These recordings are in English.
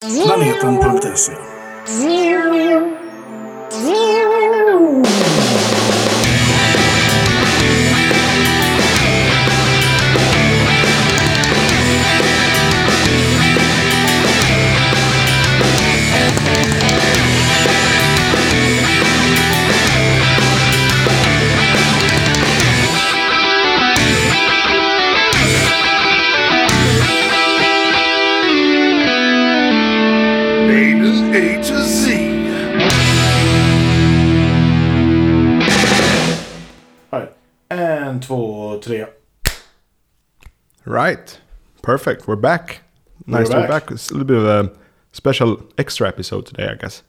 Planeten.se tre. Right. Perfect. We're back. Nice We're to be back. back. It's a little bit of a special extra episode today, I guess.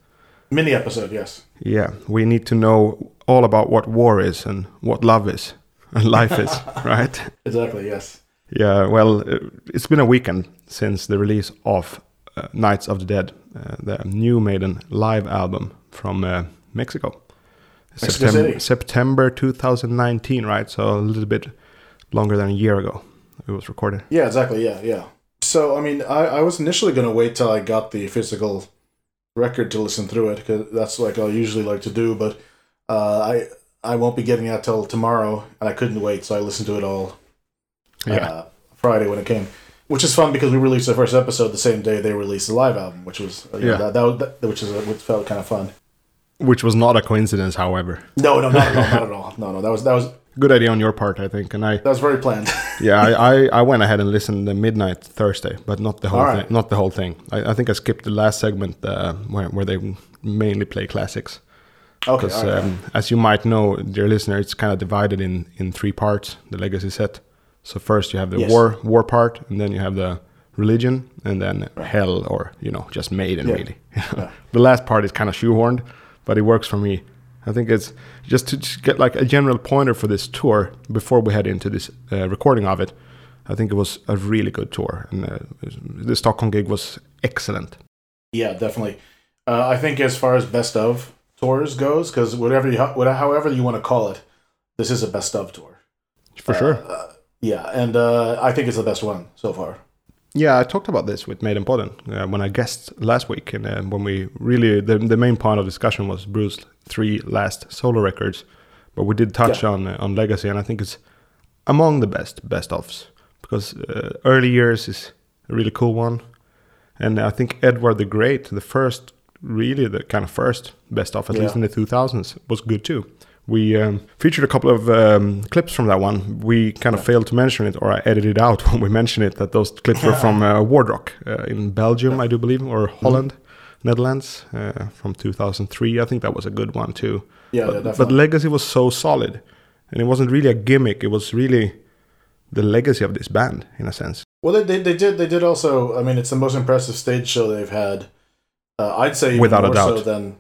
Mini episode, yes. Yeah, we need to know all about what war is and what love is and life is, right? Exactly, yes. Yeah, well, uh, it's been a weekend since the release of uh, Nights of the Dead, uh, the new Maiden live album from uh, Mexico. Mexico September. September 2019, right? So a little bit longer than a year ago it was recorded. Yeah, exactly, yeah, yeah. So, I mean, I, I was initially going to wait till I got the physical record to listen through it, because that's like I usually like to do, but uh, I I won't be getting that till tomorrow, and I couldn't wait, so I listened to it all Yeah. uh, Friday when it came. Which is fun because we released the first episode the same day they released the live album, which was uh, you Yeah. that, that, that which is uh, which felt kind of fun. Which was not a coincidence, however. No, no, not at all, not at all. No, no, that was that was Good idea on your part, I think. And I, that was very planned. yeah, I, I, I went ahead and listened the midnight Thursday, but not the whole All thing. Not the whole thing. I, I think I skipped the last segment uh, where where they mainly play classics. Okay, Because right. um, as you might know, dear listener, it's kind of divided in in three parts. The legacy set. So first you have the Yes. war war part, and then you have the religion, and then hell, or you know, just maiden Yeah. really. Yeah. the last part is kind of shoehorned, but it works for me. I think it's just to just get like a general pointer for this tour before we head into this uh, recording of it. I think it was a really good tour, and uh, the Stockholm gig was excellent. Yeah, definitely. Uh, I think as far as best of tours goes, because whatever you, whatever, however you want to call it, this is a best of tour. For sure. Uh, yeah, and uh, I think it's the best one so far. Yeah, I talked about this with Maiden Podden uh, when I guest last week, and uh, when we really the the main point of discussion was Bruce's three last solo records, but we did touch Yeah. on uh, on Legacy, and I think it's among the best best ofs because uh, early years is a really cool one, and I think Edward the Great, the first really the kind of first best off at Yeah. least in the two thousands was good too. We um, featured a couple of um, clips from that one. We kind of failed to mention it, or I edited it out when we mentioned it, that those clips were from uh, Wardrock uh, in Belgium, I do believe, or Holland, Netherlands, uh, from 2003. I think that was a good one too. Yeah, but, yeah, but. Legacy was so solid, and it wasn't really a gimmick. It was really the legacy of this band, in a sense. Well, they, they, they did they did also. I mean, it's the most impressive stage show they've had. Uh, I'd say even Without a more so doubt. than.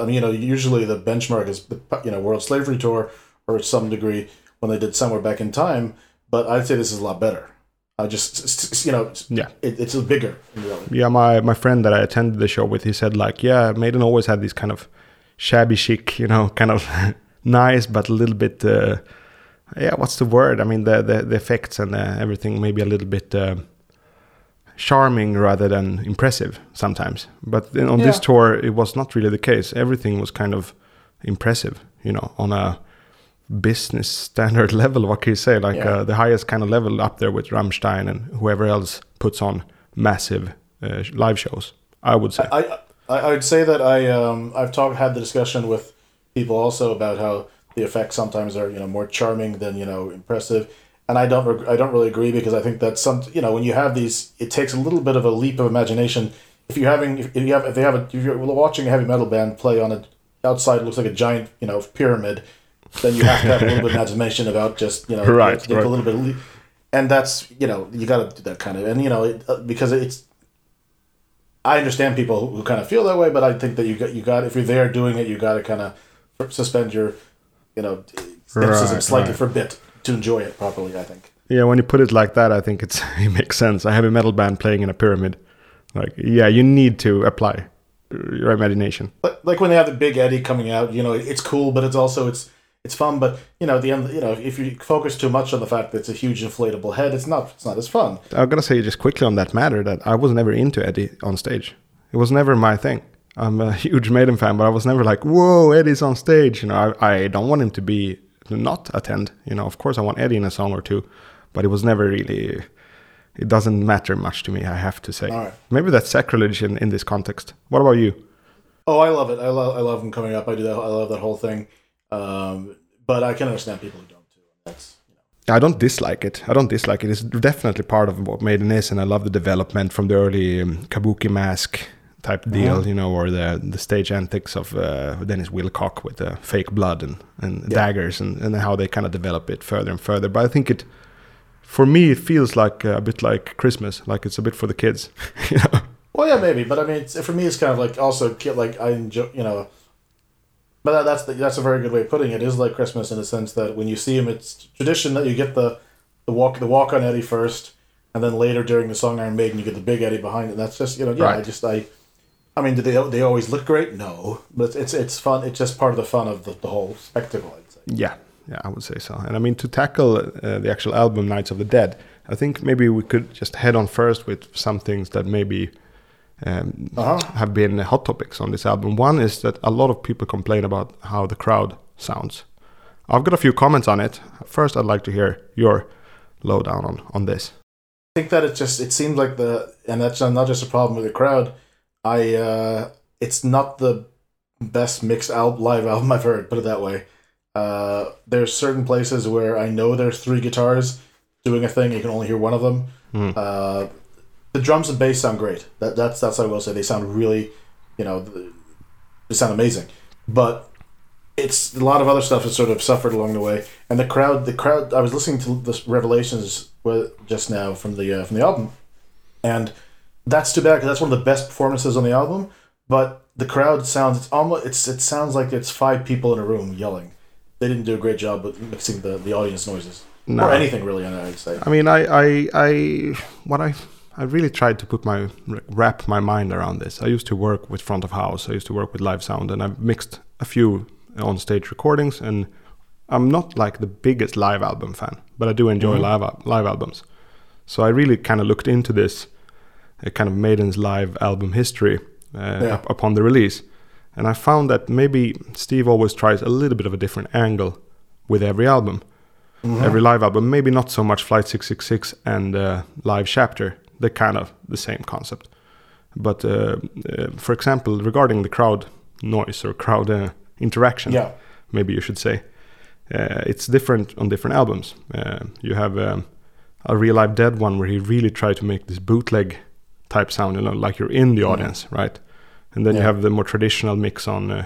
I mean, you know, usually the benchmark is the you know World Slavery Tour, or some degree when they did Somewhere Back in Time. But I'd say this is a lot better. I just you know Yeah. it, it's bigger really. Yeah, my my friend that I attended the show with, he said like, yeah, Maiden always had these kind of shabby chic, you know, kind of nice but a little bit, uh, yeah, what's the word? I mean, the the, the effects and uh, everything maybe a little bit uh, charming rather than impressive sometimes. But then on this tour, it was not really the case. Everything was kind of impressive, you know, on a business standard level. What can you say? Like Yeah. uh, the highest kind of level up there with Rammstein and whoever else puts on massive uh, live shows. I would say. I, I I'd say that I um I've talked had the discussion with people also about how the effects sometimes are you know more charming than you know impressive, and I don't reg- I don't really agree because I think that some you know when you have these it takes a little bit of a leap of imagination. If you're having if you have if they have a if you're watching a heavy metal band play on a outside looks like a giant you know pyramid, then you have to have a little bit of imagination about just you know Right, take right. a little bit of leap. and that's you know you got to do that kind of and you know it, uh, because it's I understand people who, kind of feel that way, but I think that you got you got if you're there doing it, you got to kind of suspend your, you know, cynicism Right, slightly for a bit to enjoy it properly. I think. Yeah, when you put it like that, I think it's it makes sense. I have a heavy metal band playing in a pyramid, like yeah, you need to apply your imagination. Like when they have the Big Eddie coming out, you know, it's cool, but it's also it's it's fun. But you know, at the end, you know, if you focus too much on the fact that it's a huge inflatable head, it's not it's not as fun. I'm gonna say just quickly on that matter that I was never into Eddie on stage. It was never my thing. I'm a huge Maiden fan, but I was never like, "Whoa, Eddie's on stage." You know, I, I don't want him to be to not attend. You know, of course, I want Eddie in a song or two, but it was never really. It doesn't matter much to me. I have to say. Right. Maybe that's sacrilege in, in this context. What about you? Oh, I love it. I love I love him coming up. I do that. I love that whole thing. Um, but I can understand people who don't too. That's you know. I don't dislike it. I don't dislike it. It's definitely part of what Maiden is, and I love the development from the early um, Kabuki mask type deal, you know, or the the stage antics of uh, Dennis Wilcock with the fake blood and, and Yeah. daggers, and, and how they kind of develop it further and further. But I think it, for me, it feels like uh, a bit like Christmas, like it's a bit for the kids. you know? Well, yeah, maybe, but I mean, it's, for me, it's kind of like also like I enjoy, you know. But that, that's the, that's a very good way of putting it. It is like Christmas in the sense that when you see him, it's tradition that you get the the walk the walk on Eddie first, and then later during the song Iron Maiden, you get the big Eddie behind it. And that's just you know, yeah. I just I, I mean, do they they always look great? No, but it's it's, fun. It's just part of the fun of the, the whole spectacle. I'd say. Yeah, yeah, I would say so. And I mean, to tackle uh, the actual album Nights of the Dead, I think maybe we could just head on first with some things that maybe um, Uh-huh. have been hot topics on this album. One is that a lot of people complain about how the crowd sounds. I've got a few comments on it. First, I'd like to hear your lowdown on, on this. I think that it just it seems like the and that's not just a problem with the crowd. I uh it's not the best mixed al- live album I've heard. Put it that way. Uh, there's certain places where I know there's three guitars doing a thing. You can only hear one of them. Hmm. Uh, the drums and bass sound great. That that's that's what I will say. They sound really, you know, they sound amazing. But it's a lot of other stuff has sort of suffered along the way. And the crowd, the crowd. I was listening to the Revelations just now from the uh, from the album, and that's too bad because that's one of the best performances on the album. But the crowd sounds it's almost it's it sounds like it's five people in a room yelling. They didn't do a great job with mixing the, the audience noises No. or anything really. I'd say. I mean, I, I, I, what I, I really tried to put my wrap my mind around this. I used to work with front of house. I used to work with live sound, and I've mixed a few on stage recordings. And I'm not like the biggest live album fan, but I do enjoy Mhm. live live albums. So I really kind of looked into this, uh, kind of Maiden's live album history uh, Yeah. up- upon the release, and I found that maybe Steve always tries a little bit of a different angle with every album Mhm. every live album. Maybe not so much Flight 666 and uh, Live Chapter. They're kind of the same concept. But uh, uh, for example, regarding the crowd noise or crowd uh, interaction, yeah. maybe you should say, uh, it's different on different albums. Uh, you have um, a Real Live Dead one where he really tried to make this bootleg type sound, you know, like you're in the Mhm. audience, right? And then you have the more traditional mix on, uh,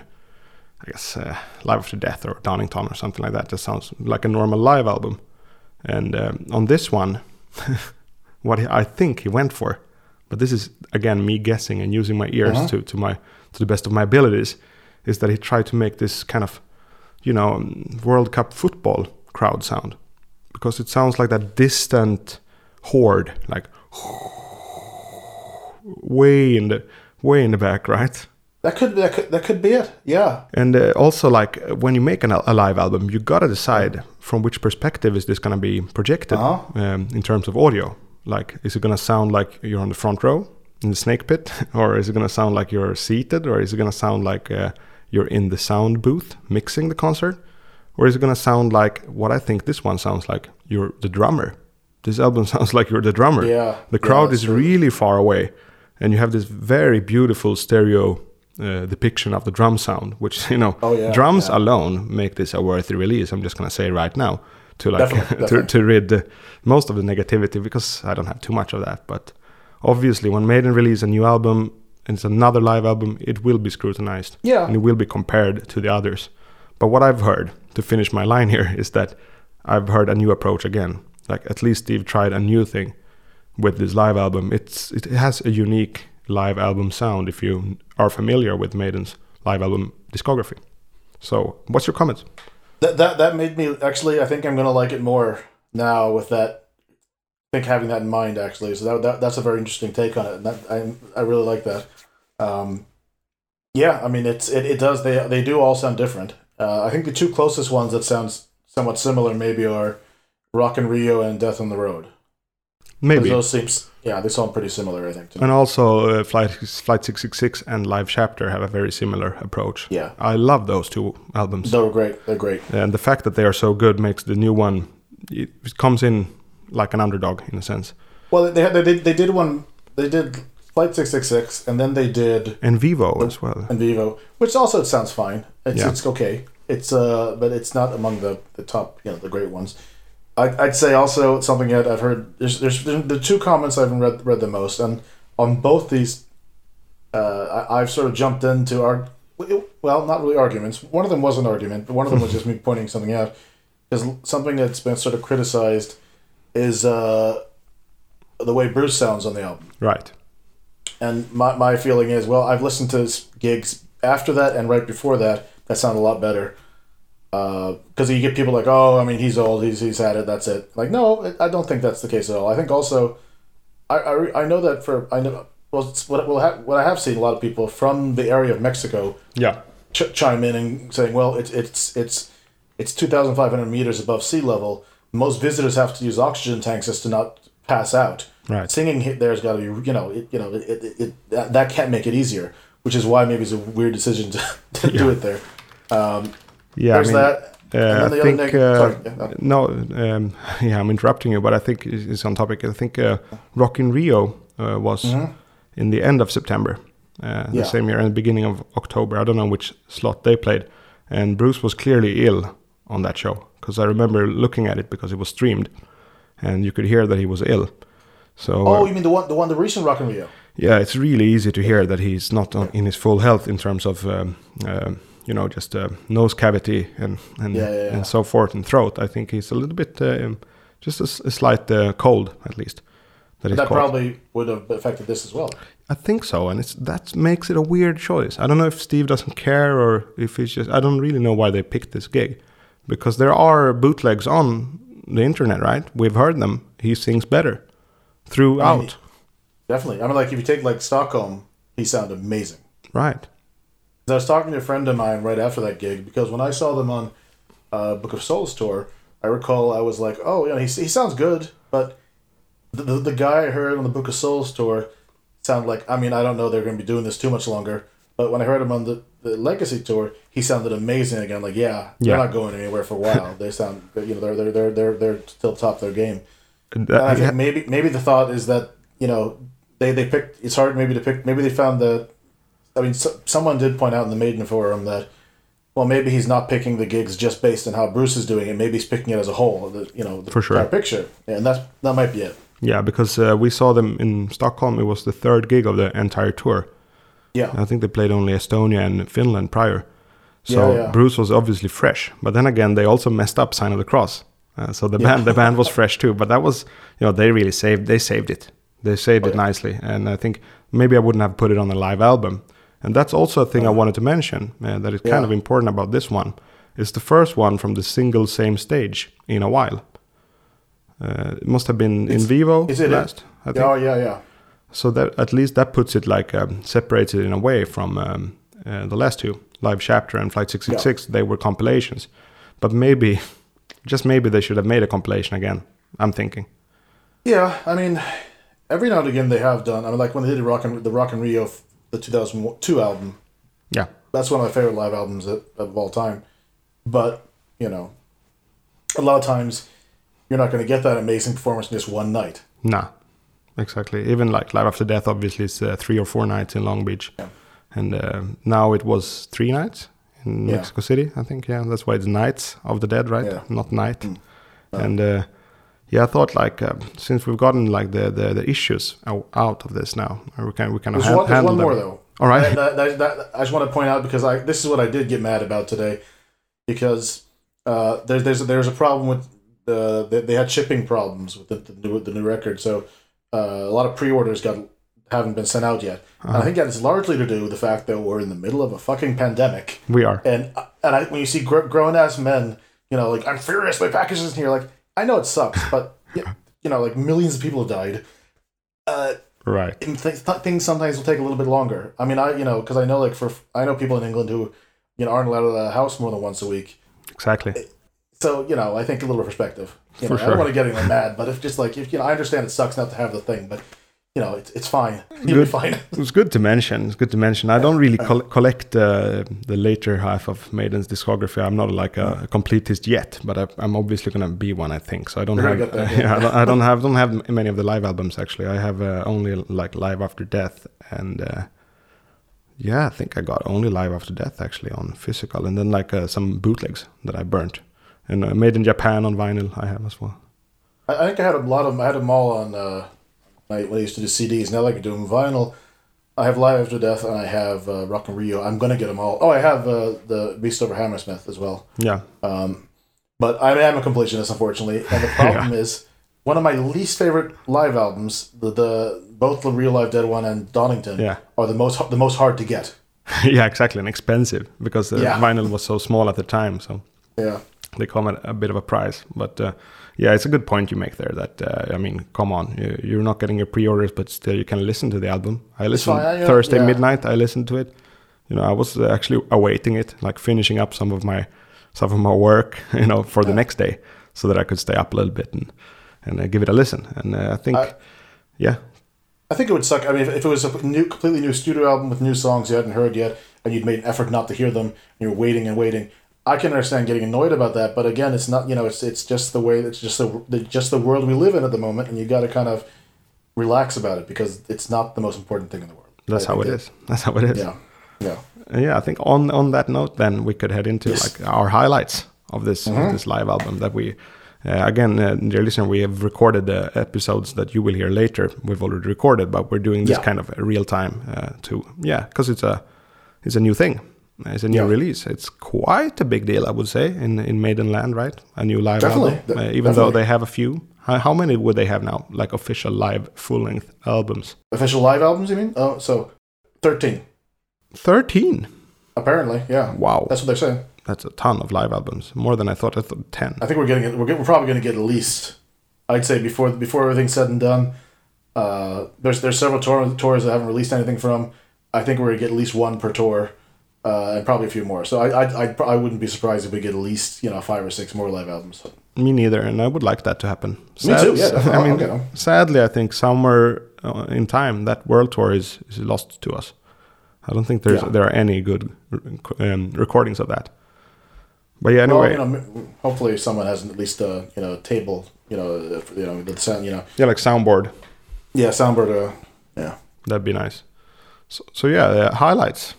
I guess, uh, Live After Death or Donington or something like that. That sounds like a normal live album. And um, on this one, what I think he went for, but this is again me guessing and using my ears Uh-huh. to, to my to the best of my abilities, is that he tried to make this kind of, you know, World Cup football crowd sound, because it sounds like that distant horde, like way in the way in the back, right? That could that could that could be it. Yeah. And uh, also, like when you make an, a live album, you gotta decide from which perspective is this gonna be projected Uh-huh. um, in terms of audio. Like, is it gonna sound like you're on the front row in the snake pit, or is it gonna sound like you're seated, or is it gonna sound like uh, you're in the sound booth mixing the concert, or is it gonna sound like what I think this one sounds like? You're the drummer. This album sounds like you're the drummer. Yeah. The crowd that's is true. really far away, and you have this very beautiful stereo uh, depiction of the drum sound, which you know, Oh, yeah, drums yeah. alone make this a worthy release. I'm just gonna say right now to like Definitely, to, definitely. to rid uh, most of the negativity because I don't have too much of that. But obviously, when Maiden release a new album and it's another live album, it will be scrutinized Yeah. and it will be compared to the others. But what I've heard to finish my line here is that I've heard a new approach again. Like at least Steve tried a new thing with this live album. It's it has a unique live album sound if you are familiar with Maiden's live album discography. So, what's your comment? That that that made me actually. I think I'm gonna like it more now with that. I think having that in mind actually. So that, that that's a very interesting take on it. And that I I really like that. Um, yeah, I mean it's it, it does they they do all sound different. Uh, I think the two closest ones that sounds somewhat similar maybe are Rock in Rio and Death on the Road. Maybe. Those seems yeah, they sound pretty similar. I think. And also, uh, Flight Flight Six Six Six and Live Chapter have a very similar approach. Yeah. I love those two albums, They're great. They're great. and the fact that they are so good makes the new one. It comes in like an underdog in a sense. Well, they had, they did they did one. They did Flight Six Six Six, and then they did En Vivo as well. En Vivo, which also sounds fine. It's Yeah. it's okay. It's uh, but it's not among the, the top, you know, the great ones. I, I'd say also something that I've heard. There's, there's the two comments I've read read the most, and on both these, uh, I, I've sort of jumped into our well, not really arguments. One of them was an argument, but one of them was just me pointing something out. Because something that's been sort of criticized is uh, the way Bruce sounds on the album. Right. And my, my feeling is, well, I've listened to his gigs after that and right before that that sound a lot better. Because you get people like, oh, I mean, he's old, he's, he's had it, that's it. Like, no, I don't think that's the case at all. I think also, I, I, I know that for, I know, well, it's what, what, I have, what I have seen a lot of people from the area of Mexico Yeah. ch- chime in and saying, well, it's, it's, it's, it's 2,500 meters above sea level. Most visitors have to use oxygen tanks just to not pass out. Right. Singing hit there's got to be, you know, it, you know, it, it, it that, that can't make it easier, which is why maybe it's a weird decision to, to do it there. Um, Yeah. there's I mean, that. Uh, I think uh, yeah, no. um, yeah, I'm interrupting you, but I think it's it's on topic. I think uh, Rock in Rio uh, was in the end of September, uh, the Mm-hmm. Yeah. same year, and the beginning of October. I don't know which slot they played, and Bruce was clearly ill on that show because I remember looking at it because it was streamed, and you could hear that he was ill. So uh, Oh, you mean the one, the one, the recent Rock in Rio? yeah, it's really easy to hear that he's not on, in his full health in terms of, um, um you know, just uh, nose cavity and and, Yeah, yeah, and so forth and throat. I think he's a little bit, um, just a slight uh, cold at least. That That probably would have affected this as well. I think so, and it's that makes it a weird choice. I don't know if Steve doesn't care or if he's just. I don't really know why they picked this gig, because there are bootlegs on the internet, right? We've heard them. He sings better throughout, Definitely. I mean, like if you take like Stockholm, he sounded amazing. right? I was talking to a friend of mine right after that gig because when I saw them on uh, Book of Souls tour, I recall I was like, oh, yeah, he, he sounds good, but the, the, the guy I heard on the Book of Souls tour sounded like, I mean, I don't know they're going to be doing this too much longer, but when I heard him on the, the Legacy tour, he sounded amazing again. Like, yeah, they're Yeah. not going anywhere for a while. they sound, you know, they're, they're, they're, they're, they're still top of their game. And And I think maybe maybe the thought is that you know they they picked. It's hard maybe to pick. Maybe they found the. I mean, so, someone did point out in the Maiden forum that, well, maybe he's not picking the gigs just based on how Bruce is doing it. Maybe he's picking it as a whole. The, you know, the For sure. entire picture, yeah, and that's that might be it. Yeah, because uh, we saw them in Stockholm. It was the third gig of the entire tour. Yeah, I think they played only Estonia and Finland prior. So Yeah, yeah. Bruce was obviously fresh. But then again, they also messed up Sign of the Cross. Uh, so the band the band was fresh too. But that was you know they really saved they saved it. They saved Oh, it nicely. And I think maybe I wouldn't have put it on a live album. And that's also a thing I wanted to mention uh, that is kind Yeah. of important about this one. It's the first one from the single same stage in a while. Uh, it must have been It's- En Vivo is it- last. I think. oh yeah, yeah. So that at least that puts it like um, separates it in a way from um, uh, the last two, Live Chapter and Flight 666. They were compilations, but maybe, just maybe they should have made a compilation again. I'm thinking. Yeah, I mean, every now and again they have done. I mean, like when they did the Rock and the Rock in Rio, the two thousand two album. Yeah, That's one of my favorite live albums of, of all time. But you know, a lot of times you're not going to get that amazing performance in just one night. nah, exactly. Even like Live After Death, obviously, it's uh, three or four nights in Long Beach, Yeah. and uh, now it was three nights in Yeah. Mexico City. I think. Yeah, that's why it's Nights of the Dead, right? Yeah. Not night. Mm. And uh, yeah, I thought like uh, since we've gotten like the, the, the issues out, of this now, we can we can There's han- one, there's one more them. though. All right. That, that, that, I just want to point out because I this is what I did get mad about today, because uh, there's there's there's a problem with the they, they had shipping problems with the, the, new, the new record, so uh, a lot of pre-orders got haven't been sent out yet. And Uh-huh. I think that is largely to do with the fact that we're in the middle of a fucking pandemic. We are. And and I, when you see gr- grown ass men, you know, like I'm furious, my package isn't here. Like I know it sucks, but you know, like millions of people have died. Uh, Right. and th- th- things sometimes will take a little bit longer. I mean, I you know, because I know like for I know people in England who you know aren't allowed out of the house more than once a week. Exactly. So you know, I think a little perspective. You For know, I don't want to get anyone mad, but if just like if you know, I understand it sucks not to have the thing, but you know, it's it's fine. You'll be Good. fine. It's good to mention. It's good to mention. I don't really col- collect uh, the later half of Maiden's discography. I'm not like a, a completist yet, but I, I'm obviously gonna be one. I think so. I don't You're have. yeah, I, don't, I don't have. Don't have many of the live albums actually. I have uh, only like Live After Death and. Uh, yeah, I think I got only Live After Death actually on physical, and then like uh, some bootlegs that I burnt, and uh, Maiden Japan on vinyl I have as well. I, I think I had a lot of them. I had them all on uh, I when I used to do CDs. Now, like doing vinyl, I have Live After Death and I have uh, Rock in Rio. I'm gonna get them all. Oh, I have uh, the Beast Over Hammersmith as well. Yeah, Um, But I am a completionist, unfortunately. And the problem is, one of my least favorite live albums, the, the both the Real Live Dead one and Donington, Yeah. are the most the most hard to get. yeah, exactly, and expensive because the Yeah. vinyl was so small at the time. So Yeah. they come at a bit of a price. But uh, yeah, it's a good point you make there. That uh, I mean, come on, you- you're not getting your pre-orders, but still you can listen to the album. I listened fine, yeah, Thursday yeah. midnight. I listened to it. You know, I was uh, actually awaiting it, like finishing up some of my some of my work, you know, for the next day, so that I could stay up a little bit and and uh, give it a listen. And uh, I think, I- yeah, I think it would suck. I mean, if, if it was a new, completely new studio album with new songs you hadn't heard yet, and you'd made an effort not to hear them, and you're waiting and waiting. I can understand getting annoyed about that, but again, it's not. You know, it's it's just the way. It's just the, the just the world we live in at the moment, and you got to kind of relax about it because it's not the most important thing in the world. that's I how it think is. That's how it is. Yeah, yeah. Yeah, I think on on that note, then we could head into Yes. like our highlights of this Mm-hmm. of this live album that we. Uh, again, uh, dear listener, we have recorded the episodes that you will hear later. We've already recorded, but we're doing this Yeah. kind of real time uh, to yeah, because it's a it's a new thing. It's a new Yeah. release. It's quite a big deal, I would say, in in Maiden Land, right? A new live Definitely, album, de- uh, even though they have a few. How, how many would they have now? Like official live full length albums? Official live albums, you mean? Oh, so thirteen. Thirteen. Apparently, yeah. Wow, That's what they're saying. that's a ton of live albums. More than I thought. I thought ten. I think we're getting it. We're, get, we're probably going to get at least. I'd say before before everything's said and done. Uh, there's there's several tour, tours that haven't released anything from. I think we're gonna get at least one per tour, uh, and probably a few more. So I I I, I wouldn't be surprised if we get at least you know five or six more live albums. Me neither, and I would like that to happen. Me too, yeah. I mean, 'em. sadly, I think somewhere uh, in time that world tour is, is lost to us. I don't think there's Yeah. there are any good um, recordings of that. But yeah, Well, anyway, you know, hopefully someone has at least a you know table you know uh, you know the sound you know yeah, like soundboard, yeah soundboard uh, yeah that'd be nice. So, so yeah, uh, highlights.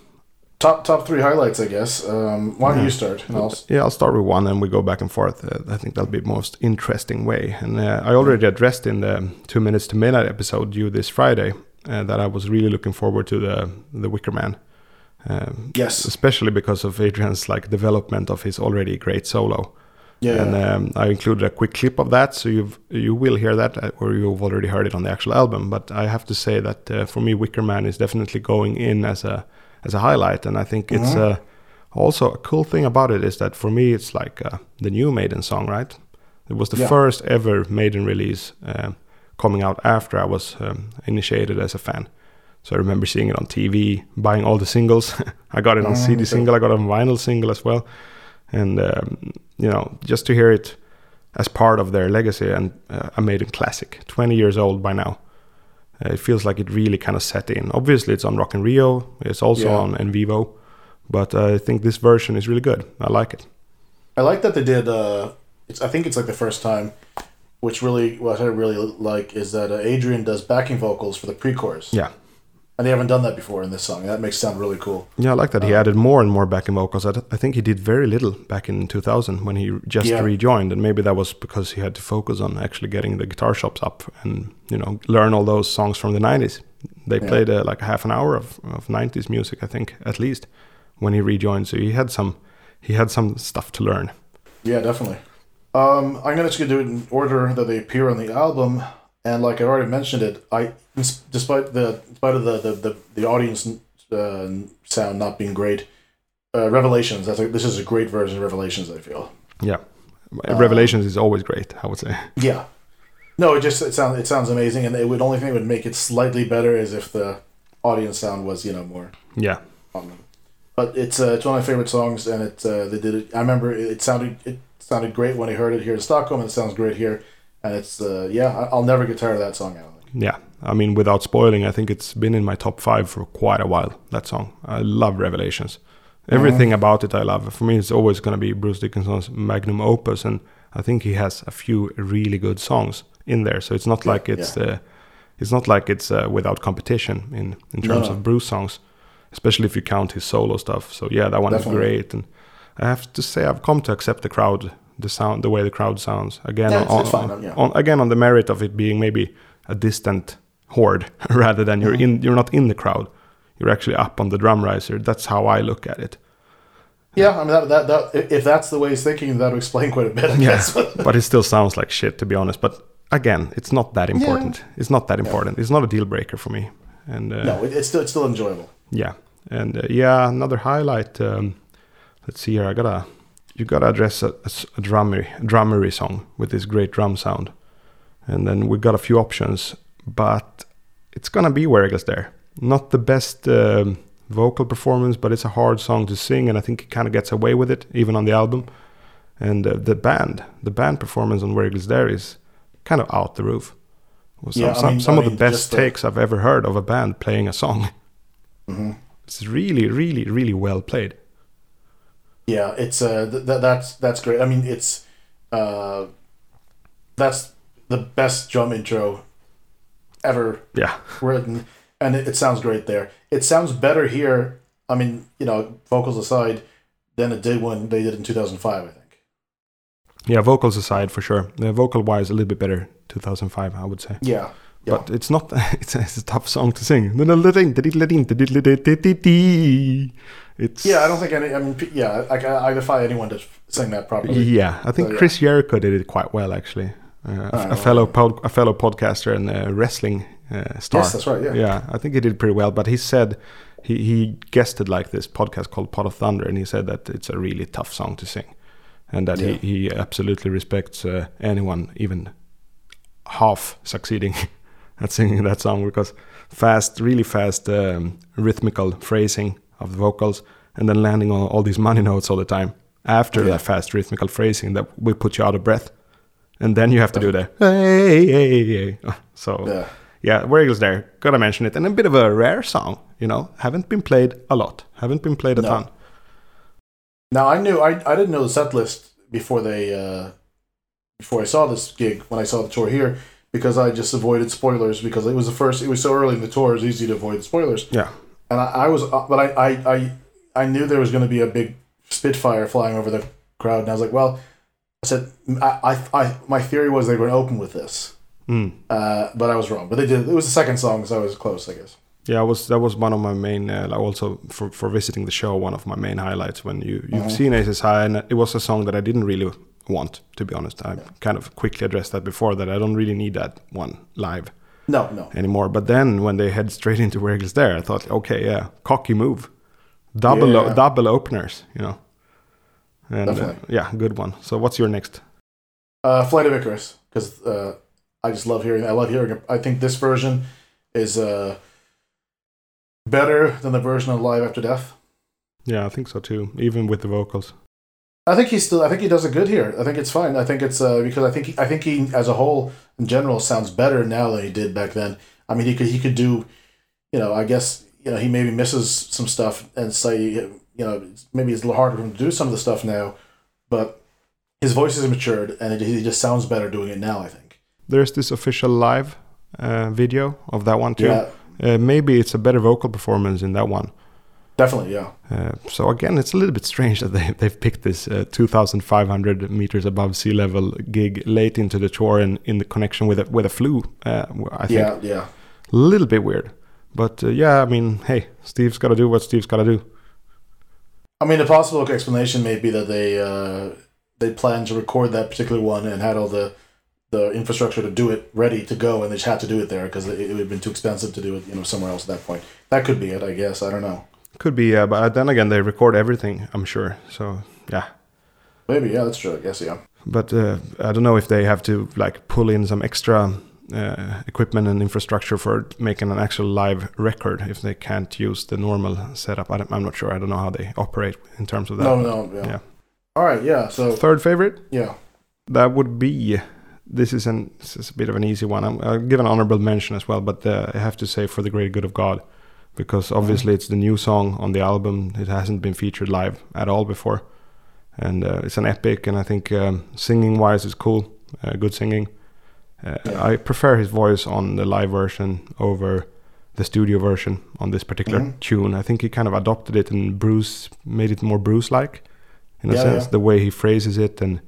Top top three highlights I guess. Um, why don't Yeah. you start? And I'll, Yeah, I'll start with one, and we go back and forth. Uh, I think that'll be the most interesting way. And uh, I already addressed in the two minutes to midnight episode due this Friday uh, that I was really looking forward to the the Wicker Man. Um, yes. especially because of Adrian's like development of his already great solo. Yeah. And um, I included a quick clip of that, so you've you will hear that, uh, or you've already heard it on the actual album. But I have to say that uh, for me, Wicker Man is definitely going in as a as a highlight, and I think it's uh, also a cool thing about it is that for me, it's like uh, the new Maiden song, right? It was the Yeah. first ever Maiden release um, coming out after I was um, initiated as a fan. So I remember seeing it on TV, buying all the singles. I got it on CD single, I got it on vinyl single as well. And, um, you know, just to hear it as part of their legacy and uh, a Maiden classic, 20 years old by now. Uh, it feels like it really kind of set in. Obviously, it's on Rock in Rio, it's also Yeah. on En Vivo, but I think this version is really good. I like it. I like that they did. Uh, it's I think it's like the first time, which really what I really like is that uh, Adrian does backing vocals for the pre-chorus. Yeah. And they haven't done that before in this song. That makes it sound really cool. Yeah, I like that he Uh, added more and more backing vocals. I, I think he did very little back in 2000 when he just Yeah. rejoined, and maybe that was because he had to focus on actually getting the guitar shops up and you know learn all those songs from the 90s. They Yeah. played uh, like half an hour of, of 90s music, I think, at least when he rejoined. So he had some he had some stuff to learn. Yeah, definitely. Um, I'm gonna just do it in order that they appear on the album, and like I already mentioned it, I despite the despite of the the the, the audience uh, sound not being great, uh, Revelations. That's a, this is a great version of Revelations. I feel. Yeah, Uh, Revelations is always great. I would say. Yeah. No, it just it sounds it sounds amazing, and it would only thing that would make it slightly better is if the audience sound was you know more Yeah, on them. But it's uh, it's one of my favorite songs, and it uh, they did it. I remember it, it sounded it sounded great when I heard it here in Stockholm, and it sounds great here. And it's uh, yeah, I'll never get tired of that song. I don't think. Yeah, I mean, without spoiling, I think it's been in my top five for quite a while. That song, I love Revelations. Everything about it, I love. For me, it's always going to be Bruce Dickinson's magnum opus, and I think he has a few really good songs in there. So it's not Yeah, like it's uh, it's not like it's uh, without competition in in terms No. of Bruce songs, especially if you count his solo stuff. So yeah, that one Definitely. is great, and I have to say I've come to accept the crowd, the sound, the way the crowd sounds. Again. Yeah, on, fine, on- yeah. on- again on the merit of it being maybe a distant horde rather than you're in you're not in the crowd. You're actually up on the drum riser. That's how i look at it. Yeah, I mean that, that that if that's the way he's thinking, that'll explain quite a bit. I guess. but it still sounds like shit to be honest. But again it's not that important. It's not that important. It's not a deal breaker for me. And uh, no, it's still it's still enjoyable. yeah. And uh, yeah another highlight um, let's see here. I gotta you gotta address a drummery drummery song with this great drum sound. And then we got a few options but it's gonna be Where Eagles Dare. Not the best um, vocal performance but it's a hard song to sing and i think it kind of gets away with it even on the album. And uh, the band the band performance on Where Eagles Dare is kind of out the roof. Well, some, Yeah, some, mean- some I of the best the- takes i've ever heard of a band playing a song. Hmm it's really, really, really well played. Yeah, it's uh th- th- that's that's great. I mean, it's uh that's the best drum intro ever Yeah, written, and it, it sounds great there. It sounds better here. I mean, you know, vocals aside, than it did when they did in two thousand five. I think. yeah. Vocals aside, for sure. The vocal wise, a little bit better. 2005, I would say. Yeah. Yeah. But it's not. It's a, it's a tough song to sing. It's Yeah, I don't think any. I mean, yeah, I, I, I defy anyone to sing that properly. Yeah, I think So, yeah. Chris Jericho did it quite well actually. Uh, a, Oh, a fellow pod, a fellow podcaster and a wrestling uh, star. Yes, that's right. Yeah. Yeah, I think he did pretty well. But he said he he guested like this podcast called Pot of Thunder, and he said that it's a really tough song to sing, and that Yeah. he he absolutely respects uh, anyone even half succeeding at singing that song because fast, really fast um, rhythmical phrasing of the vocals, and then landing on all these money notes all the time after Yeah. that fast rhythmical phrasing that will put you out of breath. And then you have to do the hey, hey, hey. So Yeah. yeah, Where Eagles Dare. Gotta mention it. And a bit of a rare song, you know. Haven't been played a lot. Haven't been played a No. ton. Now I knew I, I didn't know the set list before they uh, before I saw this gig when I saw the tour here because I just avoided spoilers because it was the first it was so early in the tour it was easy to avoid spoilers Yeah. and I, I was uh, but I, I I I knew there was going to be a big Spitfire flying over the crowd and I was like well I said I I, I my theory was they were going to open with this Mm. uh, but I was wrong but they did it was the second song so I was close I guess Yeah, I was that was one of my main uh, like also for for visiting the show. One of my main highlights when you you've Mhm. seen Aces High, and it was a song that I didn't really want to be honest. I kind of quickly addressed that before that I don't really need that one live no no anymore. But then when they head straight into Where Eagles Dare, I thought, okay, yeah, cocky move, double Yeah. double openers, you know. And uh, yeah, good one. So what's your next? Uh, Flight of Icarus, because uh, I just love hearing. I love hearing. I think this version is uh, better than the version of Live After Death. Yeah, I think so too. Even with the vocals. I think he's still. I think he does it good here. I think it's fine. I think it's uh, because I think he, I think he, as a whole, in general, sounds better now than he did back then. I mean, he could he could do, you know, I guess you know he maybe misses some stuff and say you know maybe it's a little harder for him to do some of the stuff now, but his voice has matured and it, he just sounds better doing it now. I think. There's this official live uh, video of that one too. Yeah, Uh, maybe it's a better vocal performance in that one. Definitely. Yeah. Uh, so again, it's a little bit strange that they they've picked this uh, 2,500 meters above sea level gig late into the tour and in the connection with a, with a flu. Uh, I think Yeah. Yeah. a little bit weird, but uh, yeah, I mean, hey, Steve's got to do what Steve's got to do. I mean, a possible explanation may be that they uh, they planned to record that particular one and had all the the infrastructure to do it ready to go, and they just had to do it there because it, it would have been too expensive to do it, you know, somewhere else at that point. That could be it, I guess. I don't know. Could be, uh, but then again, they record everything. I'm sure. So yeah, Maybe, yeah, that's true. I guess, yeah. but uh, I don't know if they have to like pull in some extra uh, equipment and infrastructure for making an actual live record if they can't use the normal setup. I I'm not sure. I don't know how they operate in terms of that. No, no, yeah. yeah. All right, yeah. So Third favorite, yeah, that would be. This is an this is a bit of an easy one. I'm, I'll give an honorable mention as well, but uh, I have to say for the Greater Good of God, because obviously it's the new song on the album. It hasn't been featured live at all before, and uh, it's an epic. And I think um, singing wise, it's cool. Uh, good singing. Uh, Yeah. I prefer his voice on the live version over the studio version on this particular Mhm. tune. I think he kind of adopted it and Bruce made it more Bruce like in a Yeah, sense, yeah. the way he phrases it. And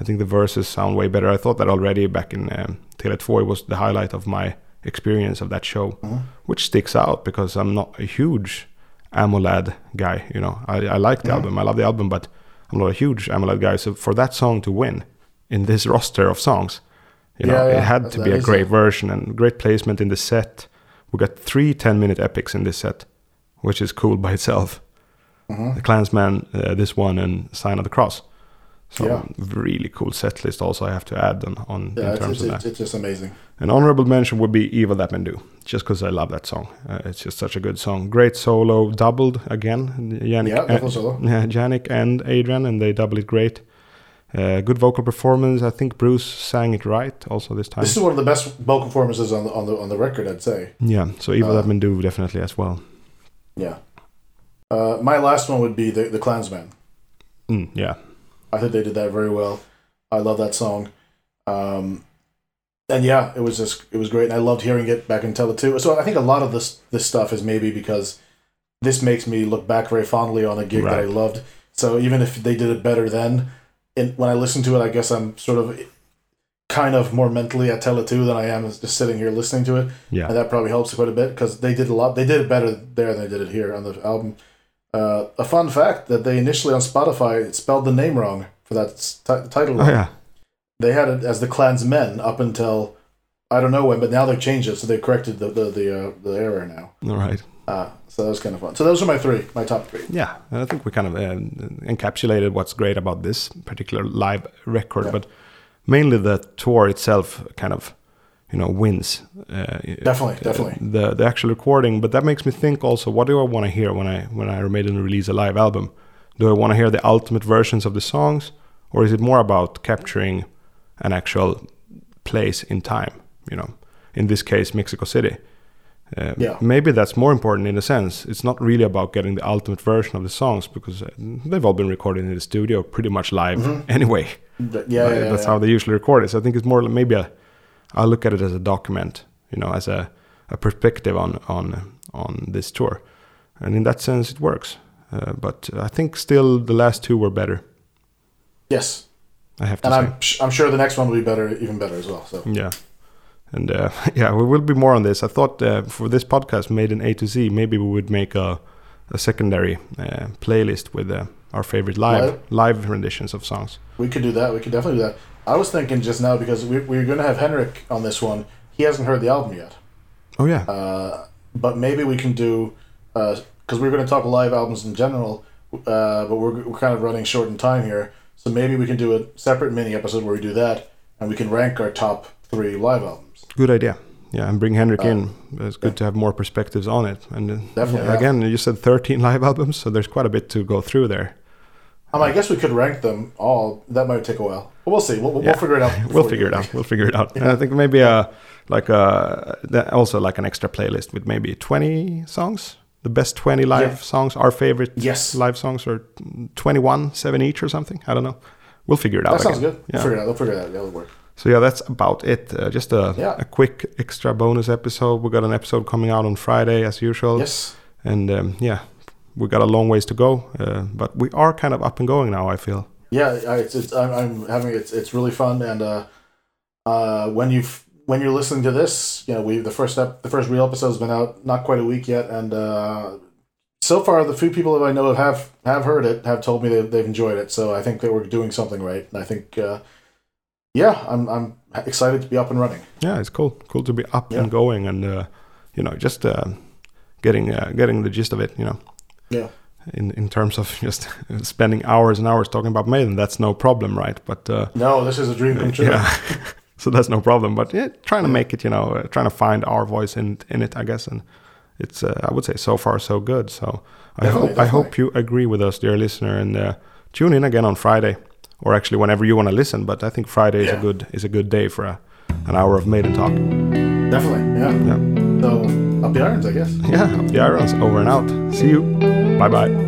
I think the verses sound way better. I thought that already back in um, Tele 4 was the highlight of my experience of that show, Mhm. which sticks out because I'm not a huge AMOLAD guy. You know, I, I like the Mhm. album, I love the album, but I'm not a huge AMOLAD guy. So for that song to win in this roster of songs, you know, Yeah, yeah, it had that- to be a great version and great placement in the set. We got three 10 minute epics in this set, which is cool by itself. Mhm. The Clansman, uh, this one, and Sign of the Cross. So Yeah. really cool set list. Also, I have to add on, on yeah. in It's, terms it's, of it's, that. it's just amazing. An honorable mention would be Evil That Men Do, just because I love that song. Uh, it's just such a good song. Great solo, doubled again. Yannick, Yeah, uh, solo. yeah, Yannick and Adrian, and they double it great. Uh, good vocal performance. I think Bruce sang it right also this time. This is one of the best vocal performances on the on the on the record, I'd say. yeah, so Evil That Men Do definitely as well. Yeah. Uh, my last one would be the the Clansman. Mm, yeah, I think they did that very well. I love that song. Um, and yeah, it was just it was great. And I loved hearing it back in Tele 2. So I think a lot of this this stuff is maybe because this makes me look back very fondly on a gig that I loved. So even if they did it better then, in, when I listen to it, I guess I'm sort of kind of more mentally at Tele 2 than I am just sitting here listening to it. yeah, And that probably helps quite a bit because they did a lot. They did it better there than they did it here on the album. Uh, a fun fact that they initially on Spotify spelled the name wrong for that ti- title. oh yeah, They had it as the Klansmen up until I don't know when, but now they've changed it, so they've corrected the the the, uh, the error now. all right. Uh, so that was kind of fun. So those are my three, my top three. Yeah, and I think we kind of uh, encapsulated what's great about this particular live record, Yeah. but mainly the tour itself kind of, you know, wins. Uh, Definitely, definitely. the the actual recording, but that makes me think also, what do I want to hear when I when Iron Maiden release a live album? Do I want to hear the ultimate versions of the songs, or is it more about capturing an actual place in time? You know, in this case, Mexico City. Uh, Yeah. Maybe that's more important in a sense. It's not really about getting the ultimate version of the songs because uh, they've all been recorded in the studio pretty much live anyway. Mm-hmm. Yeah, yeah, that's yeah. how they usually record it. So I think it's more like maybe a, I look at it as a document, you know, as a, a perspective on on on this tour, and in that sense it works. Uh, but I think still the last two were better. Yes, I have to and say. I'm sh- I'm sure the next one will be better, even better as well. So Yeah. And uh, yeah, we will be more on this. I thought uh, for this podcast, Maiden A to Z, maybe we would make a, a secondary uh, playlist with uh, our favorite live live renditions of songs. we could do that. We could definitely do that. I was thinking just now because we we're going to have Henrik on this one. He hasn't heard the album yet. Oh yeah, Uh, but maybe we can do because we're going to talk live albums in general, uh, but we're, we're kind of running short in time here. So maybe we can do a separate mini episode where we do that, and we can rank our top three live albums. good idea. Yeah, and bring Henrik Uh, in. It's good to have more perspectives on it. And uh, Definitely, yeah, yeah. again, you said 13 live albums, so there's quite a bit to go through there. Mean, I guess we could rank them all. That might take a while, but we'll see. We'll, we'll, Yeah. we'll figure it out. We'll figure it out. We'll figure it out. And I think maybe a like a also like an extra playlist with maybe 20 songs, the best 20 live Yeah. songs, our favorite Yes. live songs, or 21, seven each or something. I don't know. We'll figure it out. That sounds again. good. Yeah. We'll figure it out. We'll figure it out. That'll work. So yeah, that's about it. Uh, just a, Yeah. a quick extra bonus episode. We got an episode coming out on Friday as usual. Yes. And um, yeah, we got a long ways to go, uh, but we are kind of up and going now. I feel. Yeah, I, it's, it's I'm, I'm having it's it's really fun and uh, uh, when you when you're listening to this, you know we the first step the first real episode has been out not quite a week yet, and uh, so far the few people that I know have have heard it have told me that they've enjoyed it. So I think that we're doing something right, and I think uh, yeah, I'm I'm excited to be up and running. yeah, it's cool. Cool to be up Yeah. and going, and uh, you know, just uh, getting uh, getting the gist of it. You know, Yeah. In in terms of just spending hours and hours talking about Maiden, that's no problem, right? But uh, No, this is a dream come true. yeah, so that's no problem. But yeah, trying to make it, you know, uh, trying to find our voice in in it, I guess, and it's uh, I would say so far so good. So I Definitely, hope I hope you agree with us, dear listener, and uh, tune in again on Friday, or actually whenever you want to listen. But I think Friday is a good is a good day for a, an hour of Maiden talk. Definitely. Yeah. Yeah, So up the irons, I guess. yeah. Up the irons, over and out. See you. Bye bye.